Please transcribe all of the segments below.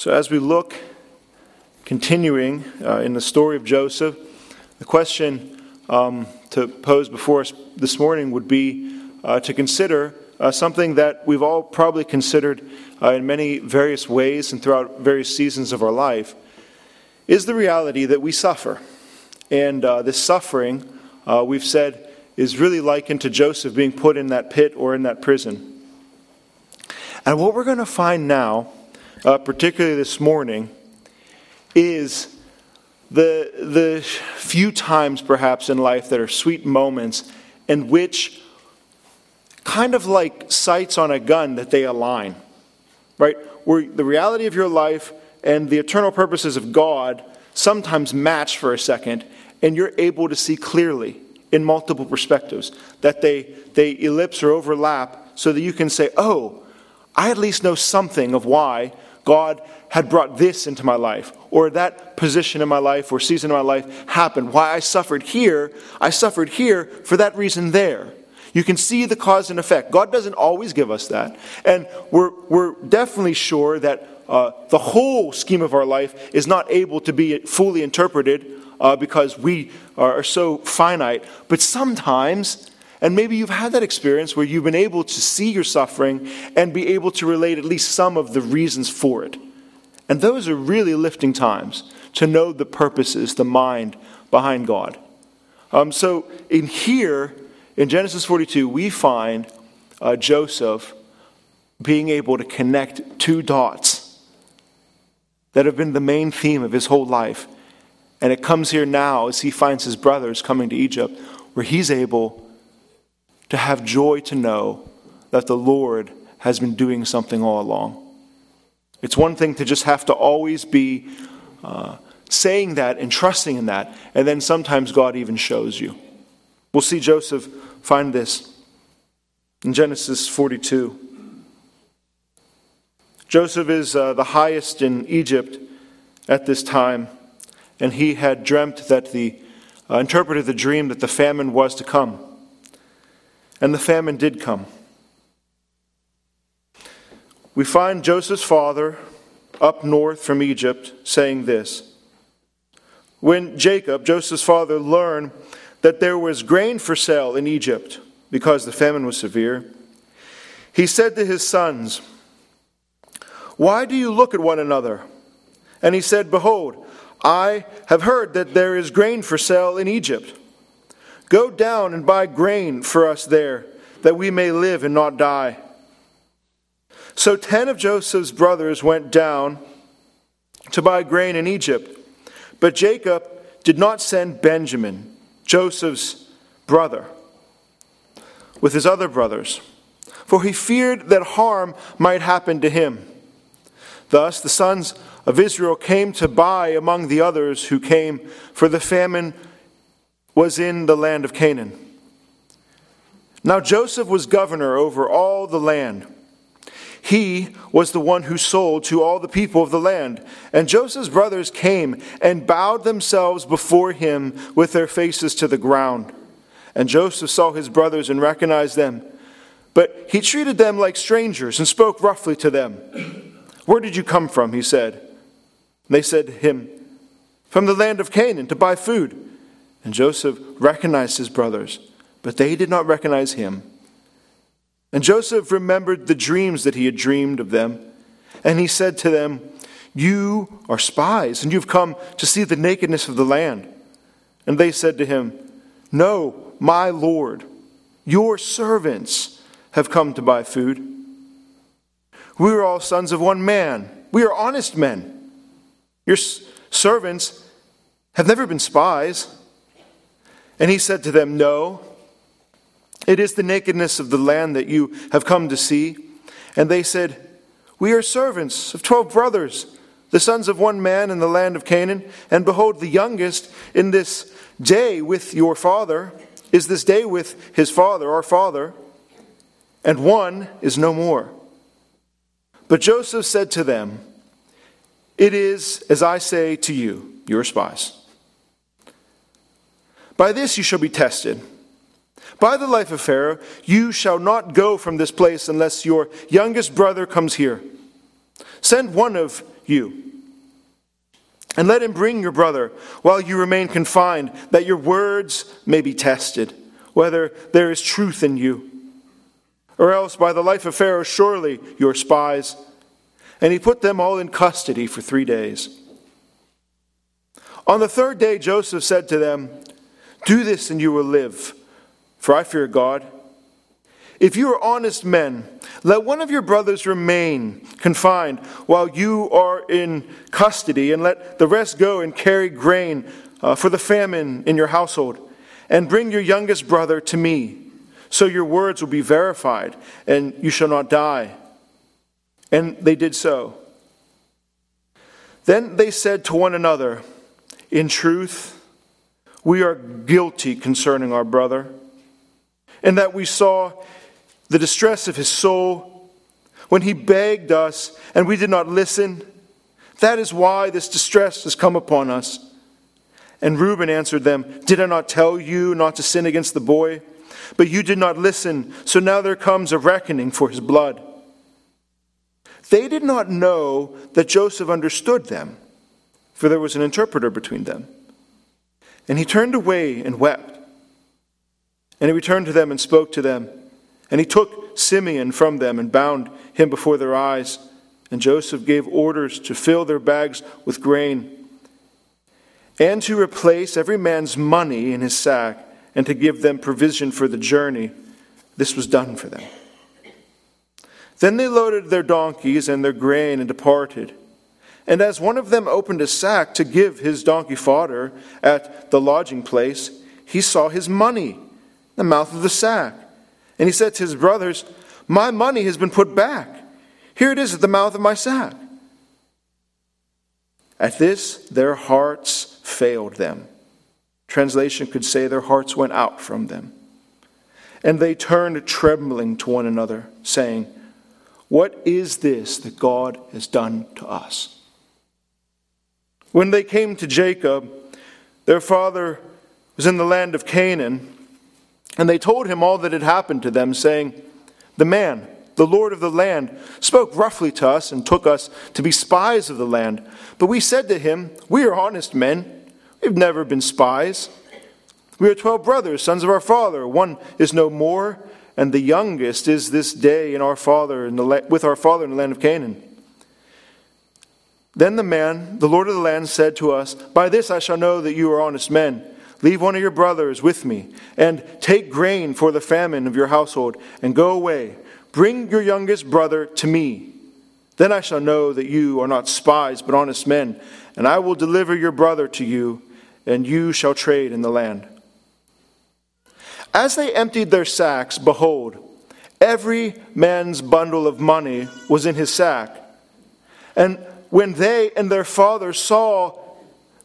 So, as we look, continuing uh, in the story of Joseph, the question um, to pose before us this morning would be uh, to consider uh, something that we've all probably considered uh, in many various ways and throughout various seasons of our life is the reality that we suffer. And uh, this suffering, uh, we've said, is really likened to Joseph being put in that pit or in that prison. And what we're going to find now uh, particularly this morning, is the, the few times perhaps in life that are sweet moments in which, kind of like sights on a gun, that they align. Right? Where the reality of your life and the eternal purposes of God sometimes match for a second, and you're able to see clearly in multiple perspectives that they, they ellipse or overlap so that you can say, oh, I at least know something of why God had brought this into my life, or that position in my life or season of my life happened. Why I suffered here, I suffered here for that reason there. You can see the cause and effect. God doesn't always give us that. And we're, we're definitely sure that uh, the whole scheme of our life is not able to be fully interpreted uh, because we are so finite. But sometimes and maybe you've had that experience where you've been able to see your suffering and be able to relate at least some of the reasons for it. And those are really lifting times to know the purposes, the mind behind God. Um, so in here, in Genesis 42, we find uh, Joseph being able to connect two dots that have been the main theme of his whole life. And it comes here now as he finds his brothers coming to Egypt, where he's able to have joy to know that the Lord has been doing something all along. It's one thing to just have to always be uh, saying that and trusting in that, and then sometimes God even shows you. We'll see Joseph find this in Genesis 42. Joseph is uh, the highest in Egypt at this time, and he had dreamt that the uh, interpreted the dream that the famine was to come. And the famine did come. We find Joseph's father up north from Egypt saying this When Jacob, Joseph's father, learned that there was grain for sale in Egypt because the famine was severe, he said to his sons, Why do you look at one another? And he said, Behold, I have heard that there is grain for sale in Egypt. Go down and buy grain for us there, that we may live and not die. So ten of Joseph's brothers went down to buy grain in Egypt. But Jacob did not send Benjamin, Joseph's brother, with his other brothers, for he feared that harm might happen to him. Thus the sons of Israel came to buy among the others who came, for the famine was in the land of Canaan. Now Joseph was governor over all the land. He was the one who sold to all the people of the land. And Joseph's brothers came and bowed themselves before him with their faces to the ground. And Joseph saw his brothers and recognized them. But he treated them like strangers and spoke roughly to them. Where did you come from? He said. And they said to him, From the land of Canaan to buy food. And Joseph recognized his brothers, but they did not recognize him. And Joseph remembered the dreams that he had dreamed of them. And he said to them, You are spies, and you've come to see the nakedness of the land. And they said to him, No, my Lord, your servants have come to buy food. We are all sons of one man. We are honest men. Your servants have never been spies. And he said to them, No, it is the nakedness of the land that you have come to see. And they said, We are servants of twelve brothers, the sons of one man in the land of Canaan. And behold, the youngest in this day with your father is this day with his father, our father, and one is no more. But Joseph said to them, It is as I say to you, your spies. By this you shall be tested. By the life of Pharaoh, you shall not go from this place unless your youngest brother comes here. Send one of you. And let him bring your brother while you remain confined, that your words may be tested, whether there is truth in you. Or else, by the life of Pharaoh, surely your spies. And he put them all in custody for three days. On the third day, Joseph said to them, Do this and you will live, for I fear God. If you are honest men, let one of your brothers remain confined while you are in custody, and let the rest go and carry grain uh, for the famine in your household. And bring your youngest brother to me, so your words will be verified, and you shall not die. And they did so. Then they said to one another, In truth, we are guilty concerning our brother, and that we saw the distress of his soul, when he begged us and we did not listen. That is why this distress has come upon us. And Reuben answered them, Did I not tell you not to sin against the boy? But you did not listen, so now there comes a reckoning for his blood. They did not know that Joseph understood them, for there was an interpreter between them. And he turned away and wept. And he returned to them and spoke to them. And he took Simeon from them and bound him before their eyes. And Joseph gave orders to fill their bags with grain and to replace every man's money in his sack and to give them provision for the journey. This was done for them. Then they loaded their donkeys and their grain and departed. And as one of them opened a sack to give his donkey fodder at the lodging place, he saw his money, the mouth of the sack. And he said to his brothers, My money has been put back. Here it is at the mouth of my sack. At this, their hearts failed them. Translation could say their hearts went out from them. And they turned trembling to one another, saying, What is this that God has done to us? When they came to Jacob, their father was in the land of Canaan and they told him all that had happened to them, saying, The man, the Lord of the land, spoke roughly to us and took us to be spies of the land. But we said to him, We are honest men. We've never been spies. We are twelve brothers, sons of our father. One is no more, and the youngest is this day in our father in the with our father in the land of Canaan. Then the man, the Lord of the land, said to us, By this I shall know that you are honest men. Leave one of your brothers with me, and take grain for the famine of your household, and go away. Bring your youngest brother to me. Then I shall know that you are not spies, but honest men, and I will deliver your brother to you, and you shall trade in the land. As they emptied their sacks, behold, every man's bundle of money was in his sack. And when they and their father saw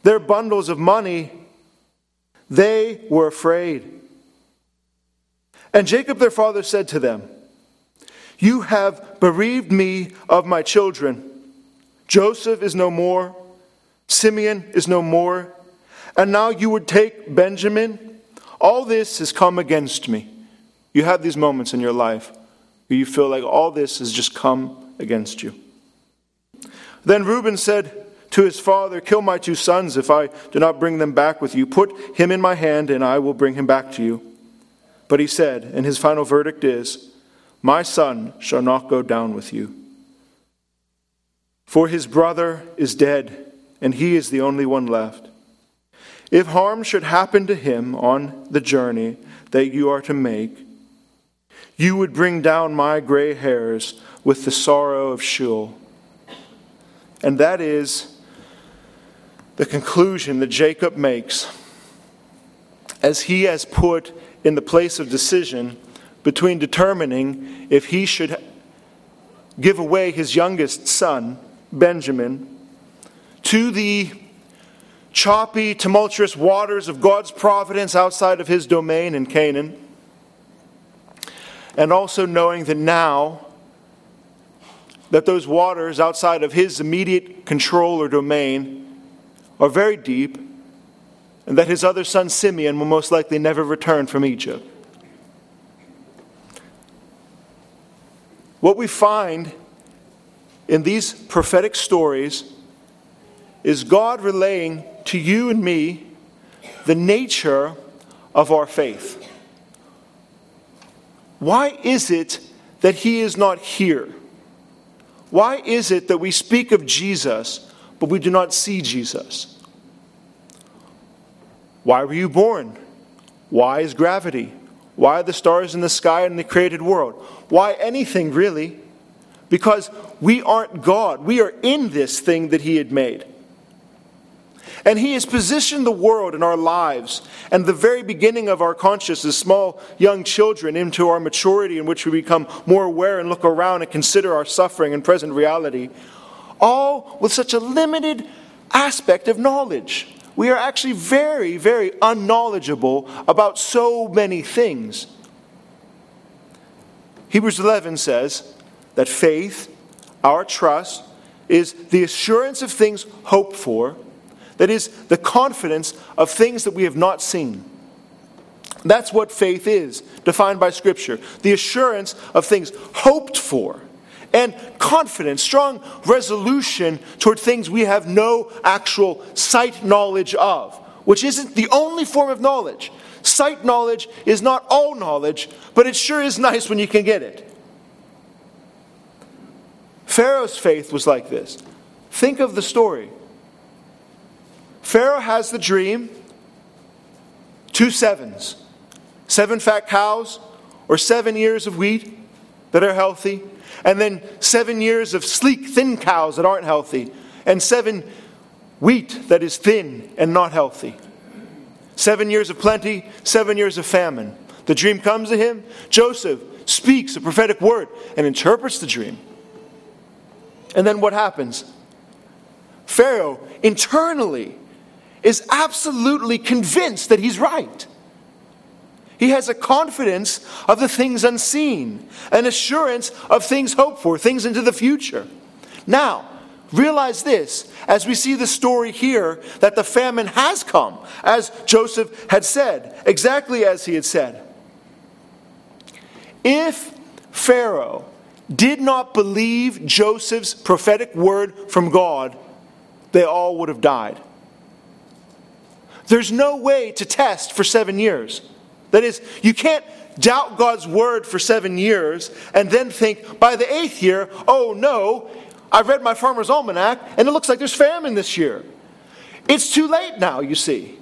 their bundles of money, they were afraid. And Jacob their father said to them, You have bereaved me of my children. Joseph is no more, Simeon is no more, and now you would take Benjamin. All this has come against me. You have these moments in your life where you feel like all this has just come against you. Then Reuben said, to his father, Kill my two sons if I do not bring them back with you. Put him in my hand, and I will bring him back to you. But he said, and his final verdict is, My son shall not go down with you. For his brother is dead, and he is the only one left. If harm should happen to him on the journey that you are to make, you would bring down my gray hairs with the sorrow of Sheol. And that is the conclusion that Jacob makes as he has put in the place of decision between determining if he should give away his youngest son, Benjamin, to the choppy, tumultuous waters of God's providence outside of his domain in Canaan, and also knowing that now that those waters outside of his immediate control or domain are very deep, and that his other son Simeon will most likely never return from Egypt. What we find in these prophetic stories is God relaying to you and me the nature of our faith. Why is it that He is not here? Why is it that we speak of Jesus, but we do not see Jesus? Why were you born? Why is gravity? Why are the stars in the sky and the created world? Why anything, really? Because we aren't God. We are in this thing that He had made. And He has positioned the world in our lives and the very beginning of our consciousness, small young children, into our maturity in which we become more aware and look around and consider our suffering and present reality, all with such a limited aspect of knowledge. We are actually very, very unknowledgeable about so many things. Hebrews 11 says that faith, our trust, is the assurance of things hoped for that is, the confidence of things that we have not seen. That's what faith is, defined by Scripture the assurance of things hoped for, and confidence, strong resolution toward things we have no actual sight knowledge of, which isn't the only form of knowledge. Sight knowledge is not all knowledge, but it sure is nice when you can get it. Pharaoh's faith was like this. Think of the story. Pharaoh has the dream two sevens seven fat cows or seven years of wheat that are healthy, and then seven years of sleek, thin cows that aren't healthy, and seven wheat that is thin and not healthy. Seven years of plenty, seven years of famine. The dream comes to him. Joseph speaks a prophetic word and interprets the dream. And then what happens? Pharaoh internally is absolutely convinced that he's right. He has a confidence of the things unseen, an assurance of things hoped for, things into the future. Now, realize this as we see the story here that the famine has come, as Joseph had said, exactly as he had said. If Pharaoh did not believe Joseph's prophetic word from God, they all would have died. There's no way to test for seven years. That is, you can't doubt God's word for seven years and then think by the eighth year, oh no, I've read my farmer's almanac and it looks like there's famine this year. It's too late now, you see.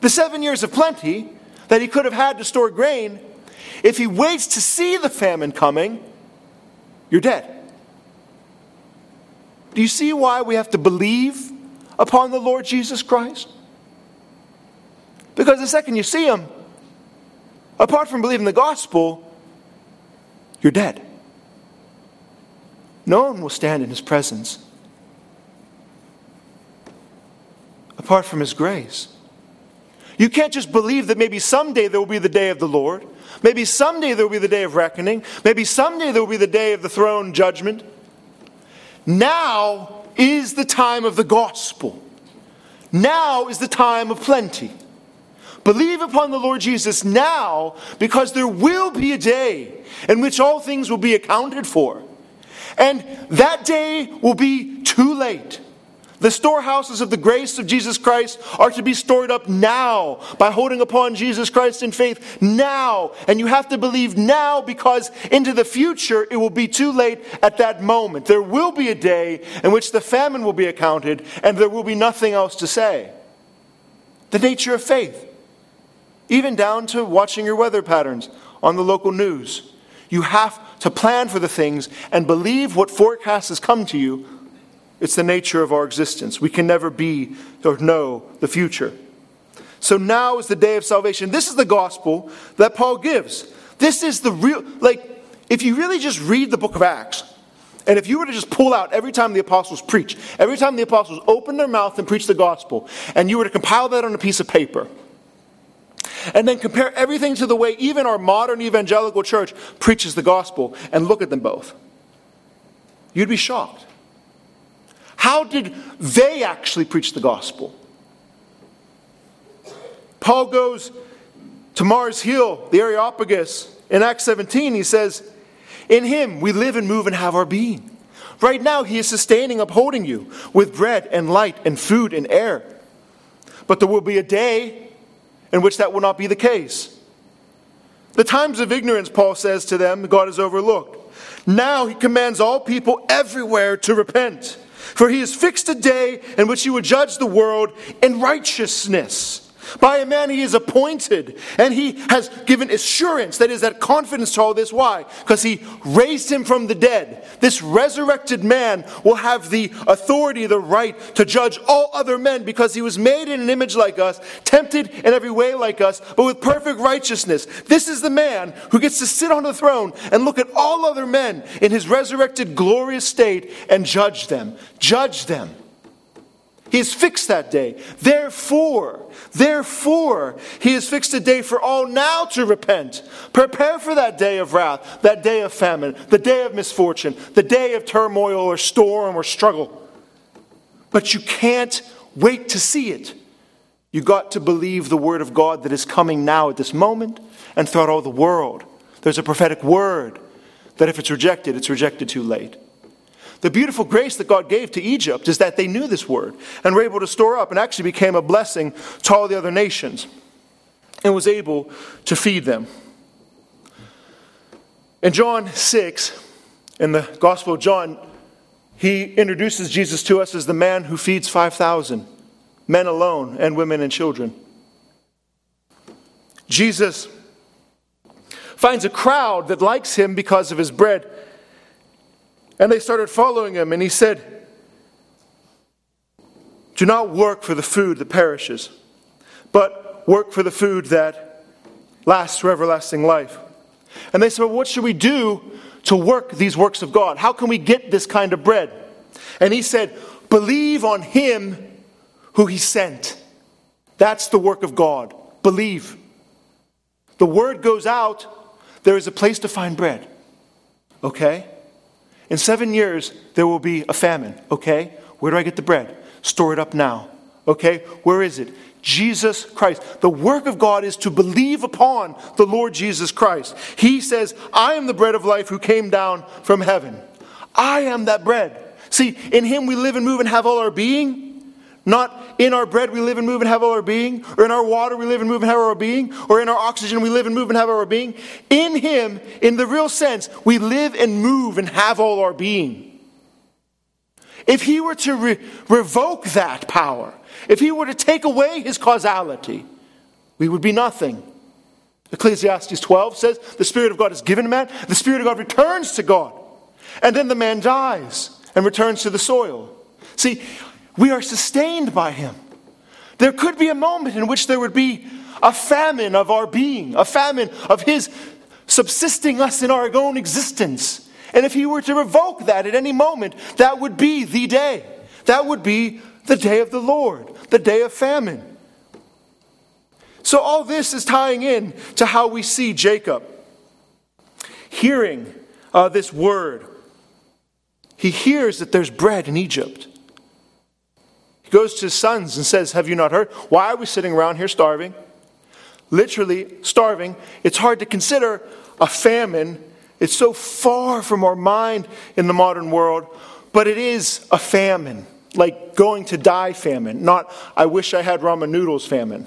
The seven years of plenty that he could have had to store grain, if he waits to see the famine coming, you're dead. Do you see why we have to believe upon the Lord Jesus Christ? Because the second you see him, apart from believing the gospel, you're dead. No one will stand in his presence apart from his grace. You can't just believe that maybe someday there will be the day of the Lord. Maybe someday there will be the day of reckoning. Maybe someday there will be the day of the throne judgment. Now is the time of the gospel. Now is the time of plenty. Believe upon the Lord Jesus now, because there will be a day in which all things will be accounted for. And that day will be too late. The storehouses of the grace of Jesus Christ are to be stored up now by holding upon Jesus Christ in faith now. And you have to believe now because into the future it will be too late at that moment. There will be a day in which the famine will be accounted and there will be nothing else to say. The nature of faith even down to watching your weather patterns on the local news. You have to plan for the things and believe what forecast has come to you. It's the nature of our existence. We can never be or know the future. So now is the day of salvation. This is the gospel that Paul gives. This is the real, like, if you really just read the book of Acts, and if you were to just pull out every time the apostles preach, every time the apostles open their mouth and preach the gospel, and you were to compile that on a piece of paper, and then compare everything to the way even our modern evangelical church preaches the gospel and look at them both. You'd be shocked. How did they actually preach the gospel? Paul goes to Mars Hill, the Areopagus, in Acts 17. He says, In him we live and move and have our being. Right now, He is sustaining, upholding you with bread and light and food and air. But there will be a day in which that will not be the case. The times of ignorance, Paul says to them, God has overlooked. Now he commands all people everywhere to repent, for he has fixed a day in which he will judge the world in righteousness by a man he is appointed, and he has given assurance, that is, that confidence to all this. Why? Because he raised him from the dead. This resurrected man will have the authority, the right to judge all other men because he was made in an image like us, tempted in every way like us, but with perfect righteousness. This is the man who gets to sit on the throne and look at all other men in his resurrected, glorious state and judge them. Judge them. He has fixed that day. Therefore, therefore, He has fixed a day for all now to repent. Prepare for that day of wrath, that day of famine, the day of misfortune, the day of turmoil or storm or struggle. But you can't wait to see it. You got to believe the word of God that is coming now at this moment and throughout all the world. There's a prophetic word that if it's rejected, it's rejected too late. The beautiful grace that God gave to Egypt is that they knew this word and were able to store up and actually became a blessing to all the other nations and was able to feed them. In John 6, in the Gospel of John, he introduces Jesus to us as the man who feeds 5,000 men alone and women and children. Jesus finds a crowd that likes him because of his bread and they started following him, and he said, Do not work for the food that perishes, but work for the food that lasts for everlasting life. And they said, well, What should we do to work these works of God? How can we get this kind of bread? And he said, Believe on him who he sent. That's the work of God. Believe. The word goes out, there is a place to find bread. Okay? In seven years, there will be a famine. Okay? Where do I get the bread? Store it up now. Okay? Where is it? Jesus Christ. The work of God is to believe upon the Lord Jesus Christ. He says, I am the bread of life who came down from heaven. I am that bread. See, in Him we live and move and have all our being. Not in our bread we live and move and have all our being, or in our water we live and move and have all our being, or in our oxygen we live and move and have all our being. In Him, in the real sense, we live and move and have all our being. If He were to re- revoke that power, if He were to take away His causality, we would be nothing. Ecclesiastes 12 says, The Spirit of God is given to man, the Spirit of God returns to God, and then the man dies and returns to the soil. See, we are sustained by Him. There could be a moment in which there would be a famine of our being, a famine of His subsisting us in our own existence. And if He were to revoke that at any moment, that would be the day. That would be the day of the Lord, the day of famine. So, all this is tying in to how we see Jacob hearing uh, this word. He hears that there's bread in Egypt goes to his sons and says, Have you not heard? Why are we sitting around here starving? Literally starving. It's hard to consider a famine. It's so far from our mind in the modern world, but it is a famine, like going to die famine, not I wish I had ramen noodles famine,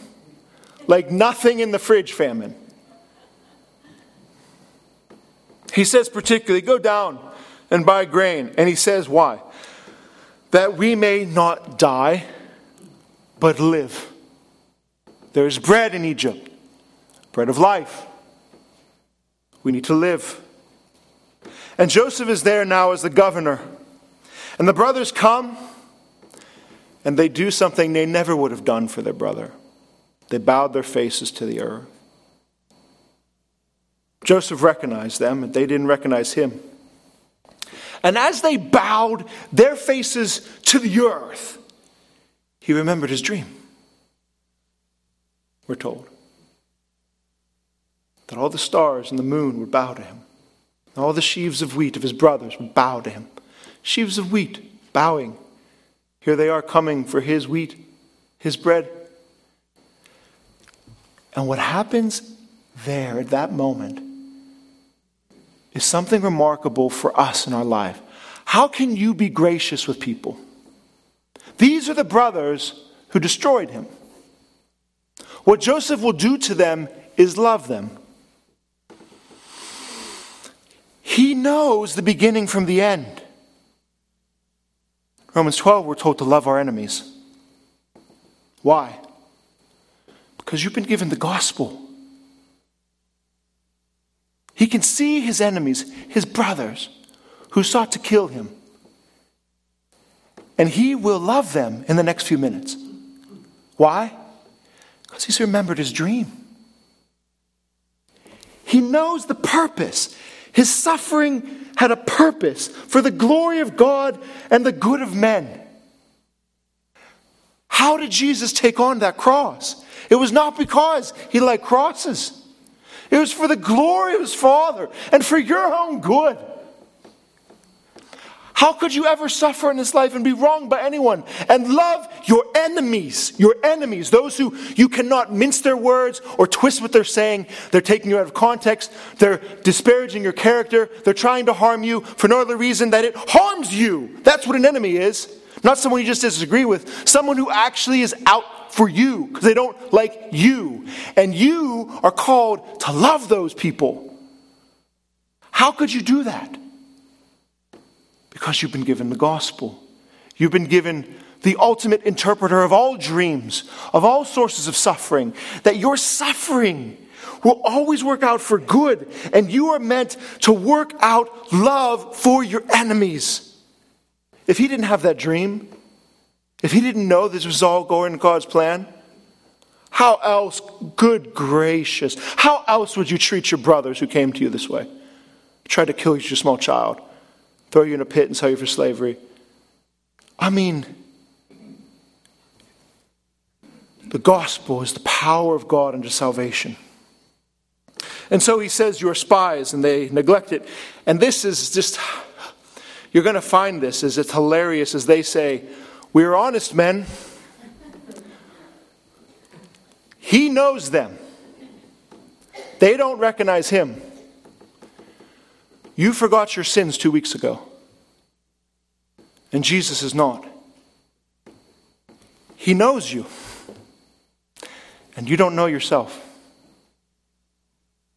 like nothing in the fridge famine. He says, particularly, go down and buy grain. And he says, why? That we may not die, but live. There is bread in Egypt, bread of life. We need to live. And Joseph is there now as the governor. And the brothers come and they do something they never would have done for their brother. They bowed their faces to the earth. Joseph recognized them, and they didn't recognize him. And as they bowed their faces to the earth, he remembered his dream. We're told that all the stars and the moon would bow to him. All the sheaves of wheat of his brothers would bow to him. Sheaves of wheat bowing. Here they are coming for his wheat, his bread. And what happens there at that moment is something remarkable for us in our life. How can you be gracious with people? These are the brothers who destroyed him. What Joseph will do to them is love them. He knows the beginning from the end. Romans 12, we're told to love our enemies. Why? Because you've been given the gospel. He can see his enemies, his brothers, who sought to kill him. And he will love them in the next few minutes. Why? Because he's remembered his dream. He knows the purpose. His suffering had a purpose for the glory of God and the good of men. How did Jesus take on that cross? It was not because he liked crosses. It was for the glory of his Father and for your own good. How could you ever suffer in this life and be wronged by anyone and love your enemies, your enemies, those who you cannot mince their words or twist what they're saying? They're taking you out of context, they're disparaging your character, they're trying to harm you for no other reason that it harms you. That's what an enemy is. Not someone you just disagree with, someone who actually is out for you because they don't like you. And you are called to love those people. How could you do that? Because you've been given the gospel. You've been given the ultimate interpreter of all dreams, of all sources of suffering, that your suffering will always work out for good, and you are meant to work out love for your enemies. If he didn't have that dream, if he didn't know this was all going in God's plan, how else, good gracious, how else would you treat your brothers who came to you this way? Tried to kill your small child throw you in a pit and sell you for slavery. I mean, the gospel is the power of God unto salvation. And so he says, You're spies, and they neglect it. And this is just, you're going to find this as it's hilarious as they say, We are honest men. He knows them, they don't recognize him. You forgot your sins two weeks ago, and Jesus is not. He knows you, and you don't know yourself.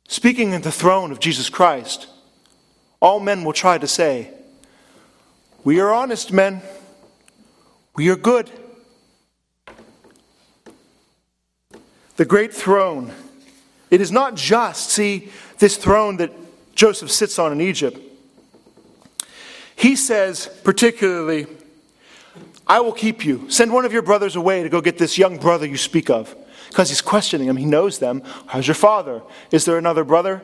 Speaking at the throne of Jesus Christ, all men will try to say, We are honest men, we are good. The great throne. It is not just, see, this throne that Joseph sits on in Egypt. He says, particularly, I will keep you. Send one of your brothers away to go get this young brother you speak of. Because he's questioning him. He knows them. How's your father? Is there another brother?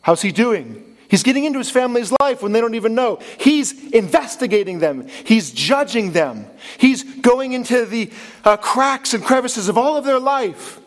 How's he doing? He's getting into his family's life when they don't even know. He's investigating them. He's judging them. He's going into the uh, cracks and crevices of all of their life.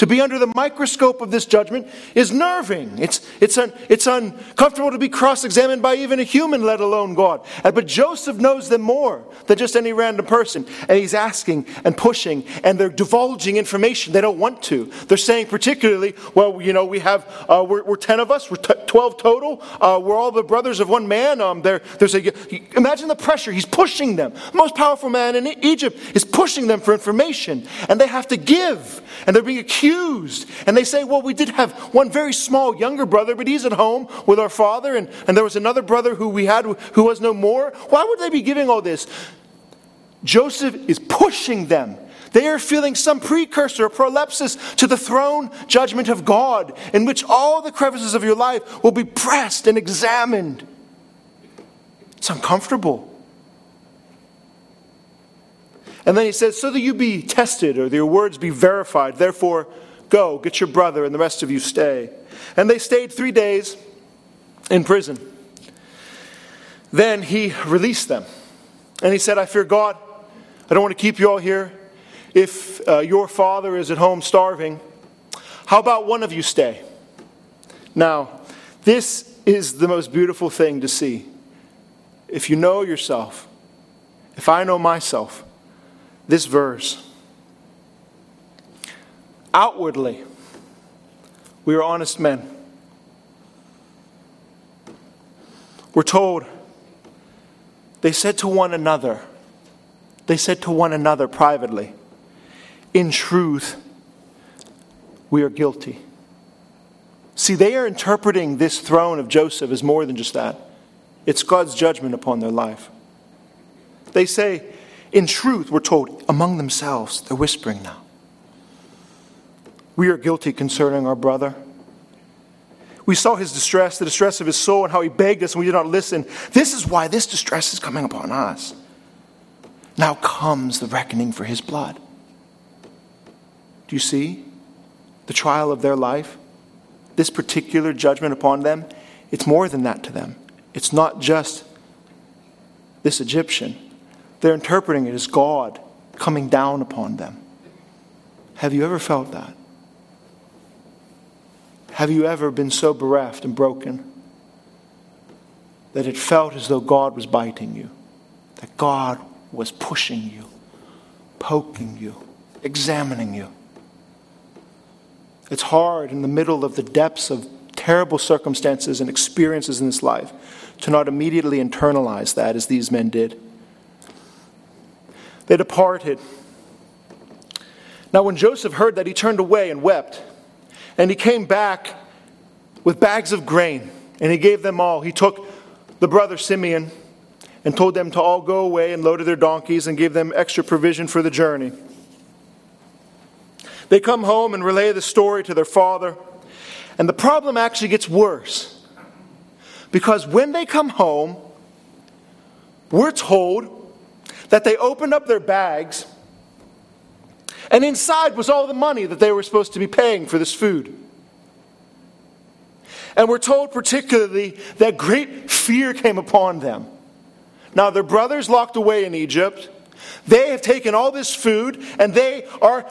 To be under the microscope of this judgment is nerving. It's, it's, un, it's uncomfortable to be cross examined by even a human, let alone God. But Joseph knows them more than just any random person. And he's asking and pushing, and they're divulging information they don't want to. They're saying, particularly, well, you know, we have, uh, we're, we're 10 of us, we're t- 12 total, uh, we're all the brothers of one man. Um, there, there's a, imagine the pressure. He's pushing them. The most powerful man in Egypt is pushing them for information, and they have to give, and they're being accused accused. And they say, well, we did have one very small younger brother, but he's at home with our father, and, and there was another brother who we had who was no more. Why would they be giving all this? Joseph is pushing them. They are feeling some precursor, a prolepsis to the throne judgment of God, in which all the crevices of your life will be pressed and examined. It's uncomfortable. And then he says, So that you be tested or your words be verified, therefore go, get your brother, and the rest of you stay. And they stayed three days in prison. Then he released them. And he said, I fear God. I don't want to keep you all here. If uh, your father is at home starving, how about one of you stay? Now, this is the most beautiful thing to see. If you know yourself, if I know myself, this verse. Outwardly, we are honest men. We're told They said to one another, they said to one another privately, In truth, we are guilty. See, they are interpreting this throne of Joseph as more than just that. It's God's judgment upon their life. They say, in truth, we're told, among themselves, they're whispering now. We are guilty concerning our brother. We saw his distress, the distress of his soul, and how he begged us and we did not listen. This is why this distress is coming upon us. Now comes the reckoning for his blood. Do you see the trial of their life? This particular judgment upon them, it's more than that to them. It's not just this Egyptian, they're interpreting it as God coming down upon them. Have you ever felt that? Have you ever been so bereft and broken that it felt as though God was biting you? That God was pushing you, poking you, examining you? It's hard in the middle of the depths of terrible circumstances and experiences in this life to not immediately internalize that as these men did. They departed. Now, when Joseph heard that, he turned away and wept. And he came back with bags of grain, and he gave them all. He took the brother Simeon and told them to all go away and loaded their donkeys and gave them extra provision for the journey. They come home and relay the story to their father, and the problem actually gets worse. Because when they come home, we're told that they opened up their bags and inside was all the money that they were supposed to be paying for this food. And we're told particularly that great fear came upon them. Now, their brothers locked away in Egypt, they have taken all this food and they are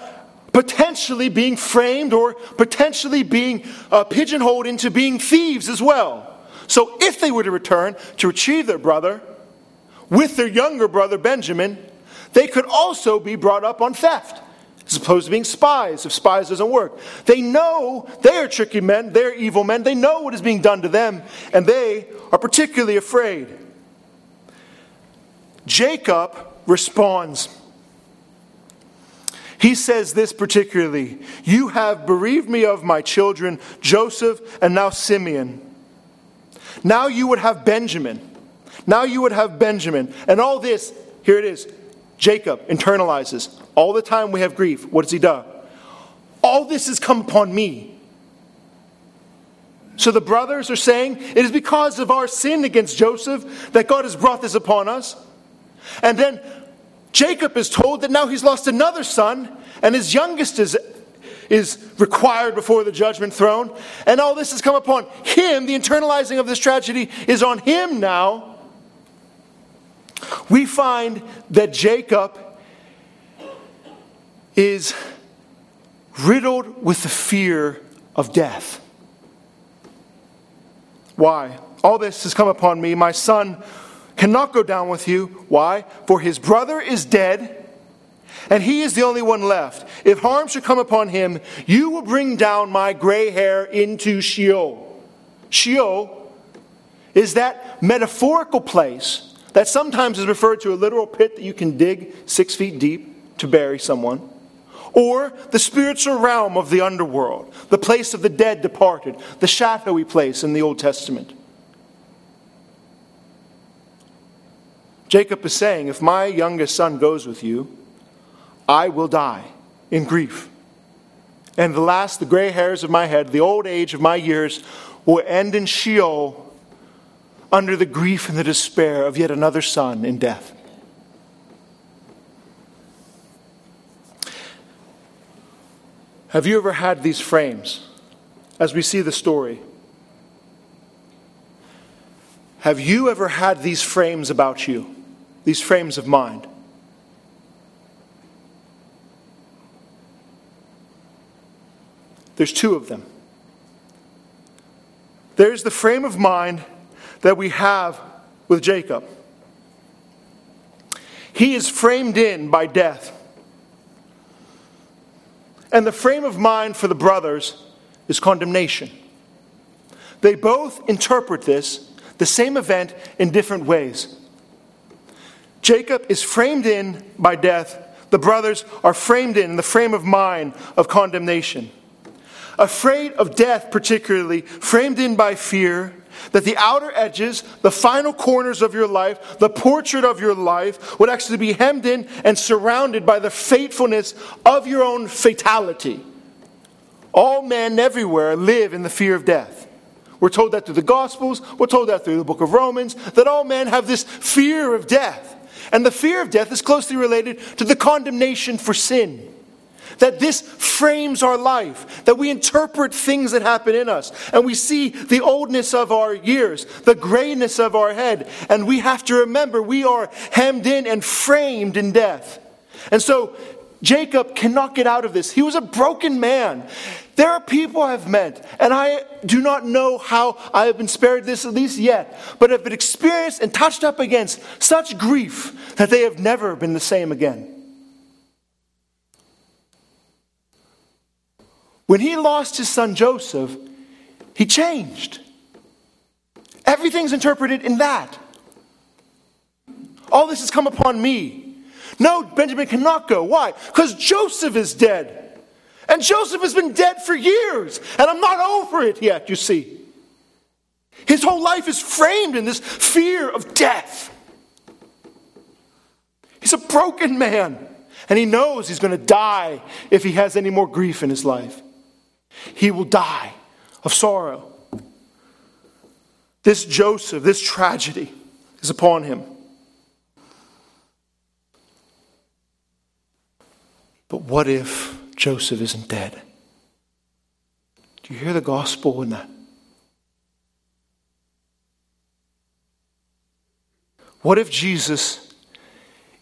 potentially being framed or potentially being uh, pigeonholed into being thieves as well. So, if they were to return to retrieve their brother with their younger brother Benjamin, they could also be brought up on theft as opposed to being spies if spies doesn't work. They know they are tricky men, they're evil men, they know what is being done to them, and they are particularly afraid. Jacob responds. He says this particularly You have bereaved me of my children, Joseph and now Simeon. Now you would have Benjamin. Now you would have Benjamin. And all this, here it is Jacob internalizes. All the time we have grief. What does he do? All this has come upon me. So the brothers are saying, It is because of our sin against Joseph that God has brought this upon us. And then Jacob is told that now he's lost another son, and his youngest is, is required before the judgment throne. And all this has come upon him. The internalizing of this tragedy is on him now we find that Jacob is riddled with the fear of death. Why? All this has come upon me. My son cannot go down with you. Why? For his brother is dead, and he is the only one left. If harm should come upon him, you will bring down my gray hair into Sheol. Sheol is that metaphorical place that sometimes is referred to a literal pit that you can dig six feet deep to bury someone, or the spiritual realm of the underworld, the place of the dead departed, the shadowy place in the Old Testament. Jacob is saying, If my youngest son goes with you, I will die in grief. And the last, the gray hairs of my head, the old age of my years, will end in Sheol under the grief and the despair of yet another son in death. Have you ever had these frames as we see the story? Have you ever had these frames about you, these frames of mind? There's two of them. There's the frame of mind that we have with Jacob. He is framed in by death. And the frame of mind for the brothers is condemnation. They both interpret this, the same event, in different ways. Jacob is framed in by death. The brothers are framed in the frame of mind of condemnation. Afraid of death, particularly, framed in by fear, that the outer edges, the final corners of your life, the portrait of your life, would actually be hemmed in and surrounded by the fatefulness of your own fatality. All men everywhere live in the fear of death. We're told that through the Gospels, we're told that through the book of Romans, that all men have this fear of death. And the fear of death is closely related to the condemnation for sin. That this frames our life, that we interpret things that happen in us, and we see the oldness of our years, the grayness of our head, and we have to remember we are hemmed in and framed in death. And so Jacob cannot get out of this. He was a broken man. There are people I've met, and I do not know how I have been spared this at least yet, but have been experienced and touched up against such grief that they have never been the same again. When he lost his son Joseph, he changed. Everything's interpreted in that. All this has come upon me. No, Benjamin cannot go. Why? Because Joseph is dead. And Joseph has been dead for years. And I'm not over it yet, you see. His whole life is framed in this fear of death. He's a broken man. And he knows he's going to die if he has any more grief in his life. He will die of sorrow. This Joseph, this tragedy is upon him. But what if Joseph isn't dead? Do you hear the gospel in that? What if Jesus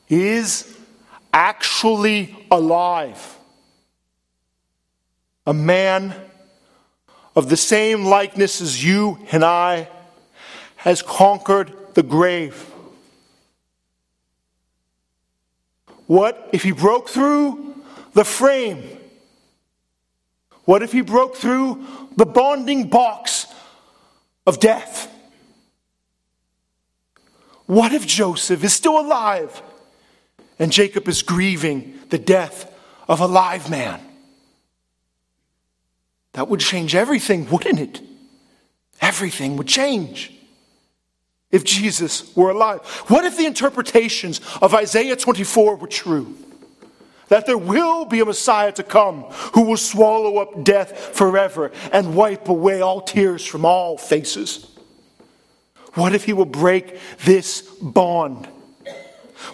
is actually alive? A man of the same likeness as you and I has conquered the grave. What if he broke through the frame? What if he broke through the bonding box of death? What if Joseph is still alive and Jacob is grieving the death of a live man? That would change everything, wouldn't it? Everything would change if Jesus were alive. What if the interpretations of Isaiah 24 were true? That there will be a Messiah to come who will swallow up death forever and wipe away all tears from all faces. What if he will break this bond?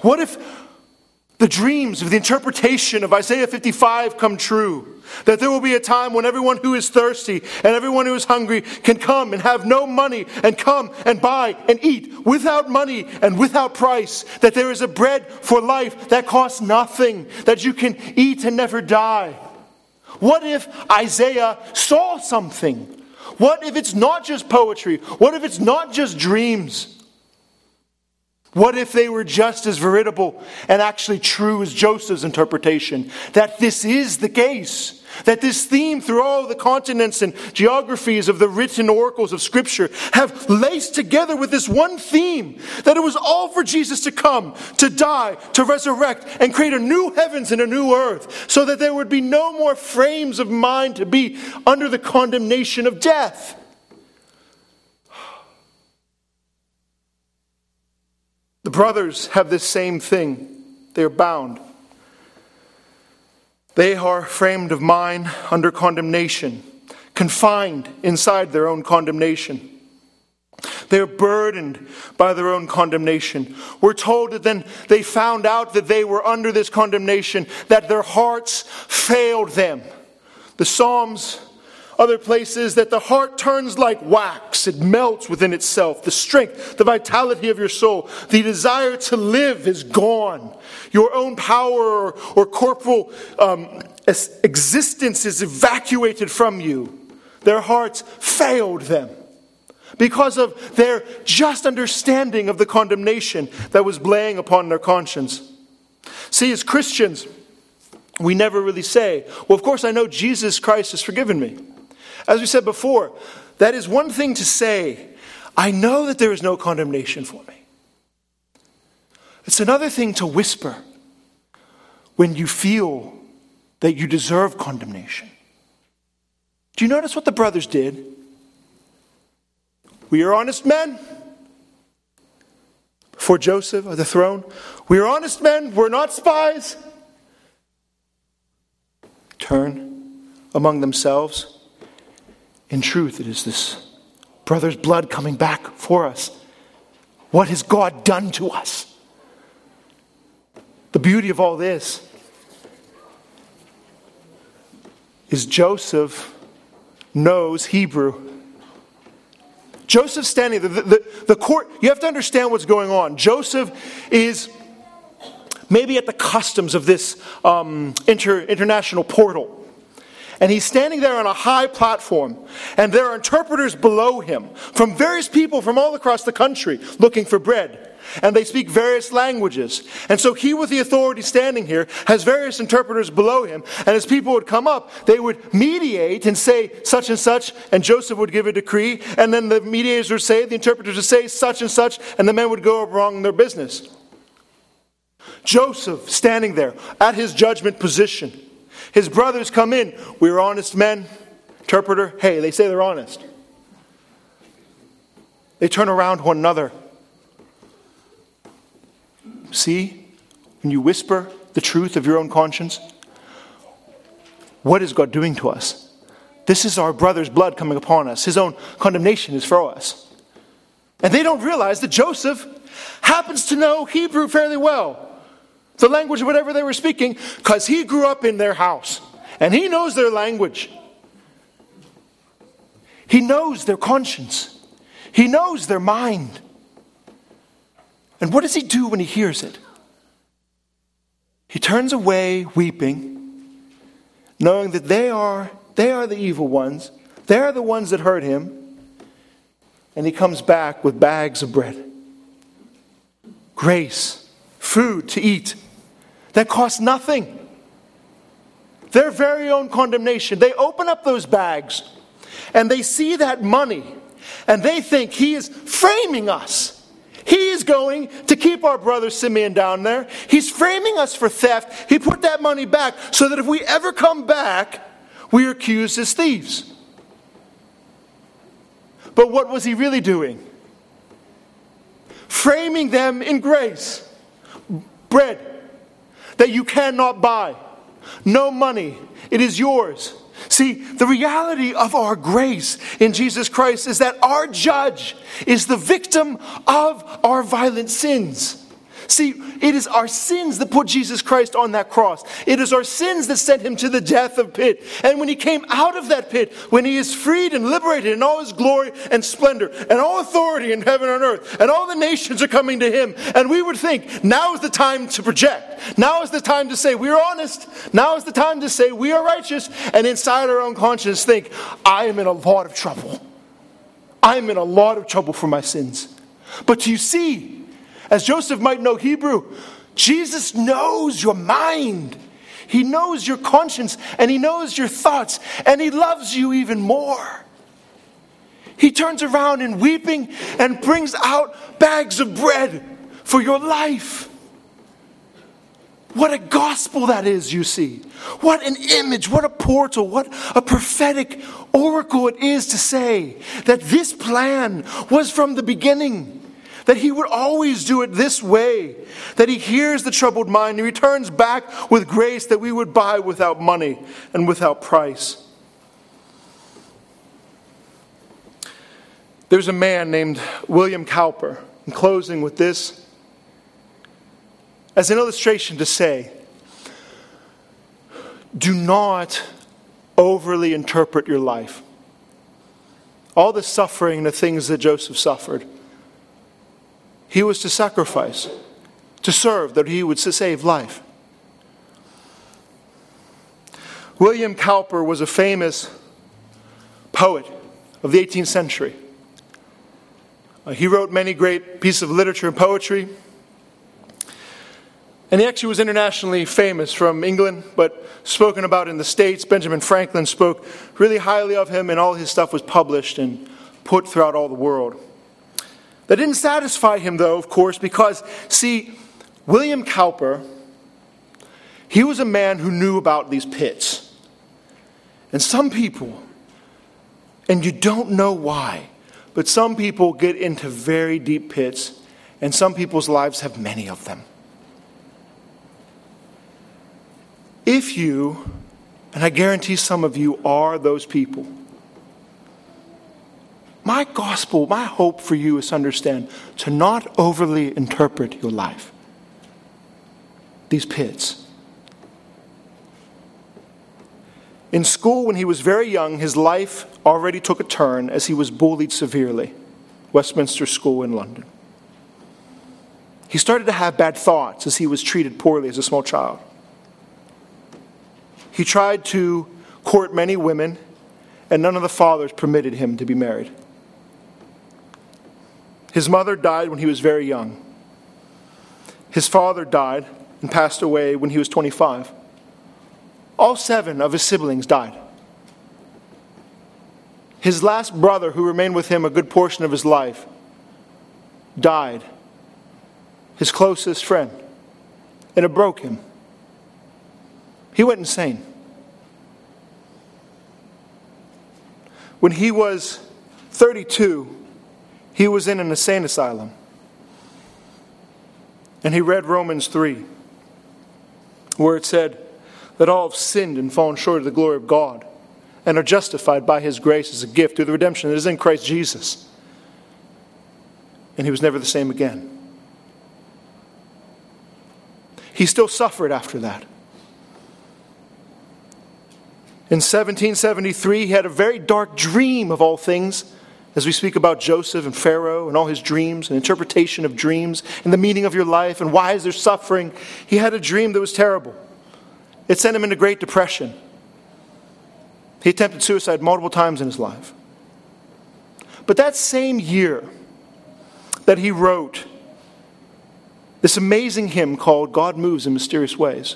What if the dreams of the interpretation of Isaiah 55 come true? That there will be a time when everyone who is thirsty and everyone who is hungry can come and have no money and come and buy and eat without money and without price. That there is a bread for life that costs nothing, that you can eat and never die. What if Isaiah saw something? What if it's not just poetry? What if it's not just dreams? What if they were just as veritable and actually true as Joseph's interpretation? That this is the case. That this theme through all the continents and geographies of the written oracles of Scripture have laced together with this one theme that it was all for Jesus to come, to die, to resurrect, and create a new heavens and a new earth, so that there would be no more frames of mind to be under the condemnation of death. The brothers have this same thing. They're bound. They are framed of mind under condemnation, confined inside their own condemnation. They're burdened by their own condemnation. We're told that then they found out that they were under this condemnation, that their hearts failed them. The Psalms other places that the heart turns like wax, it melts within itself. The strength, the vitality of your soul, the desire to live is gone. Your own power or, or corporal um, existence is evacuated from you. Their hearts failed them because of their just understanding of the condemnation that was laying upon their conscience. See, as Christians, we never really say, Well, of course, I know Jesus Christ has forgiven me. As we said before, that is one thing to say, I know that there is no condemnation for me. It's another thing to whisper when you feel that you deserve condemnation. Do you notice what the brothers did? We are honest men. Before Joseph at the throne, we are honest men, we're not spies. Turn among themselves. In truth, it is this brother's blood coming back for us. What has God done to us? The beauty of all this is Joseph knows Hebrew. Joseph standing the, the, the, court, you have to understand what's going on. Joseph is maybe at the customs of this um, inter, international portal. And he's standing there on a high platform, and there are interpreters below him from various people from all across the country looking for bread and they speak various languages. And so he, with the authority standing here, has various interpreters below him. And as people would come up, they would mediate and say such and such, and Joseph would give a decree. And then the mediators would say, the interpreters would say such and such, and the men would go along their business. Joseph standing there at his judgment position. His brothers come in. We're honest men. Interpreter, hey, they say they're honest. They turn around one another See, when you whisper the truth of your own conscience, what is God doing to us? This is our brother's blood coming upon us. His own condemnation is for us. And they don't realize that Joseph happens to know Hebrew fairly well, the language of whatever they were speaking, because he grew up in their house and he knows their language. He knows their conscience, he knows their mind. And what does he do when he hears it? He turns away weeping, knowing that they are, they are the evil ones, they are the ones that hurt him. And he comes back with bags of bread, grace, food to eat that costs nothing. Their very own condemnation. They open up those bags and they see that money and they think he is framing us. He is going to keep our brother Simeon down there. He's framing us for theft. He put that money back so that if we ever come back, we are accused as thieves. But what was he really doing? Framing them in grace. Bread that you cannot buy. No money. It is yours. See, the reality of our grace in Jesus Christ is that our judge is the victim of our violent sins. See, it is our sins that put Jesus Christ on that cross. It is our sins that sent him to the death of pit. And when he came out of that pit, when he is freed and liberated in all his glory and splendor, and all authority in heaven and earth, and all the nations are coming to him, and we would think, now is the time to project. Now is the time to say, we are honest. Now is the time to say, we are righteous. And inside our own conscience, think, I am in a lot of trouble. I am in a lot of trouble for my sins. But you see, as Joseph might know Hebrew, Jesus knows your mind. He knows your conscience and he knows your thoughts and he loves you even more. He turns around in weeping and brings out bags of bread for your life. What a gospel that is, you see. What an image, what a portal, what a prophetic oracle it is to say that this plan was from the beginning that he would always do it this way, that he hears the troubled mind and returns back with grace that we would buy without money and without price. There's a man named William Cowper, in closing with this, as an illustration to say, do not overly interpret your life. All the suffering, and the things that Joseph suffered he was to sacrifice, to serve, that he would save life. William Cowper was a famous poet of the 18th century. Uh, he wrote many great pieces of literature and poetry. And he actually was internationally famous from England, but spoken about in the States. Benjamin Franklin spoke really highly of him, and all his stuff was published and put throughout all the world. That didn't satisfy him, though, of course, because, see, William Cowper, he was a man who knew about these pits. And some people, and you don't know why, but some people get into very deep pits, and some people's lives have many of them. If you, and I guarantee some of you are those people, my gospel, my hope for you is to understand to not overly interpret your life. These pits. In school, when he was very young, his life already took a turn as he was bullied severely. Westminster School in London. He started to have bad thoughts as he was treated poorly as a small child. He tried to court many women, and none of the fathers permitted him to be married. His mother died when he was very young. His father died and passed away when he was 25. All seven of his siblings died. His last brother, who remained with him a good portion of his life, died. His closest friend. And it broke him. He went insane. When he was 32, he was in an insane asylum. And he read Romans 3, where it said that all have sinned and fallen short of the glory of God and are justified by his grace as a gift through the redemption that is in Christ Jesus. And he was never the same again. He still suffered after that. In 1773, he had a very dark dream of all things as we speak about Joseph and Pharaoh and all his dreams and interpretation of dreams and the meaning of your life and why is there suffering, he had a dream that was terrible. It sent him into great depression. He attempted suicide multiple times in his life. But that same year that he wrote this amazing hymn called God Moves in Mysterious Ways,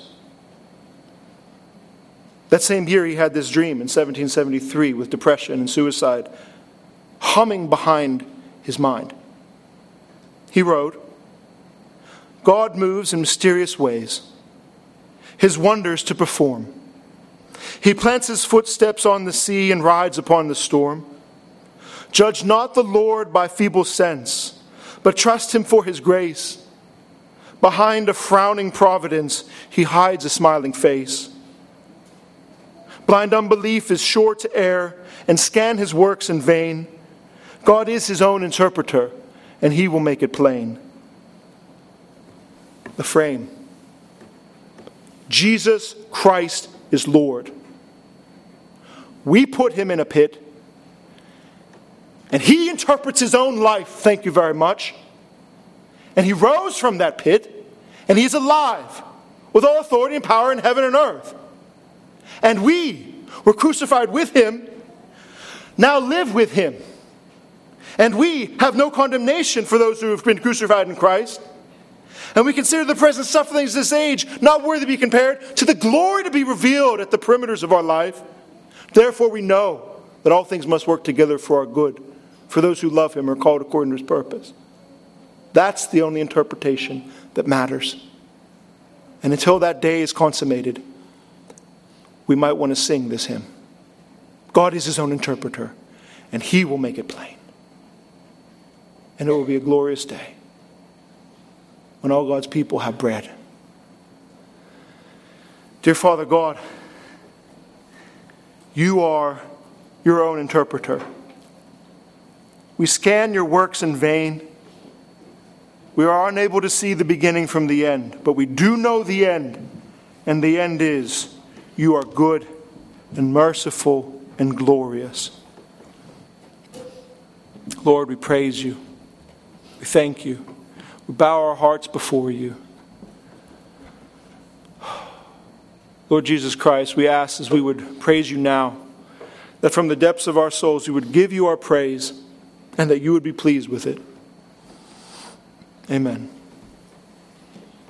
that same year he had this dream in 1773 with depression and suicide humming behind his mind. He wrote, God moves in mysterious ways, his wonders to perform. He plants his footsteps on the sea and rides upon the storm. Judge not the Lord by feeble sense, but trust him for his grace. Behind a frowning providence, he hides a smiling face. Blind unbelief is sure to err and scan his works in vain. God is his own interpreter, and he will make it plain. The frame Jesus Christ is Lord. We put him in a pit, and he interprets his own life, thank you very much. And he rose from that pit, and he's alive with all authority and power in heaven and earth. And we were crucified with him, now live with him. And we have no condemnation for those who have been crucified in Christ. And we consider the present sufferings of this age not worthy to be compared to the glory to be revealed at the perimeters of our life. Therefore, we know that all things must work together for our good, for those who love Him are called according to His purpose. That's the only interpretation that matters. And until that day is consummated, we might want to sing this hymn. God is His own interpreter, and He will make it plain and it will be a glorious day when all God's people have bread. Dear Father God, you are your own interpreter. We scan your works in vain. We are unable to see the beginning from the end, but we do know the end, and the end is you are good and merciful and glorious. Lord, we praise you. We thank you. We bow our hearts before you. Lord Jesus Christ, we ask as we would praise you now, that from the depths of our souls we would give you our praise and that you would be pleased with it. Amen.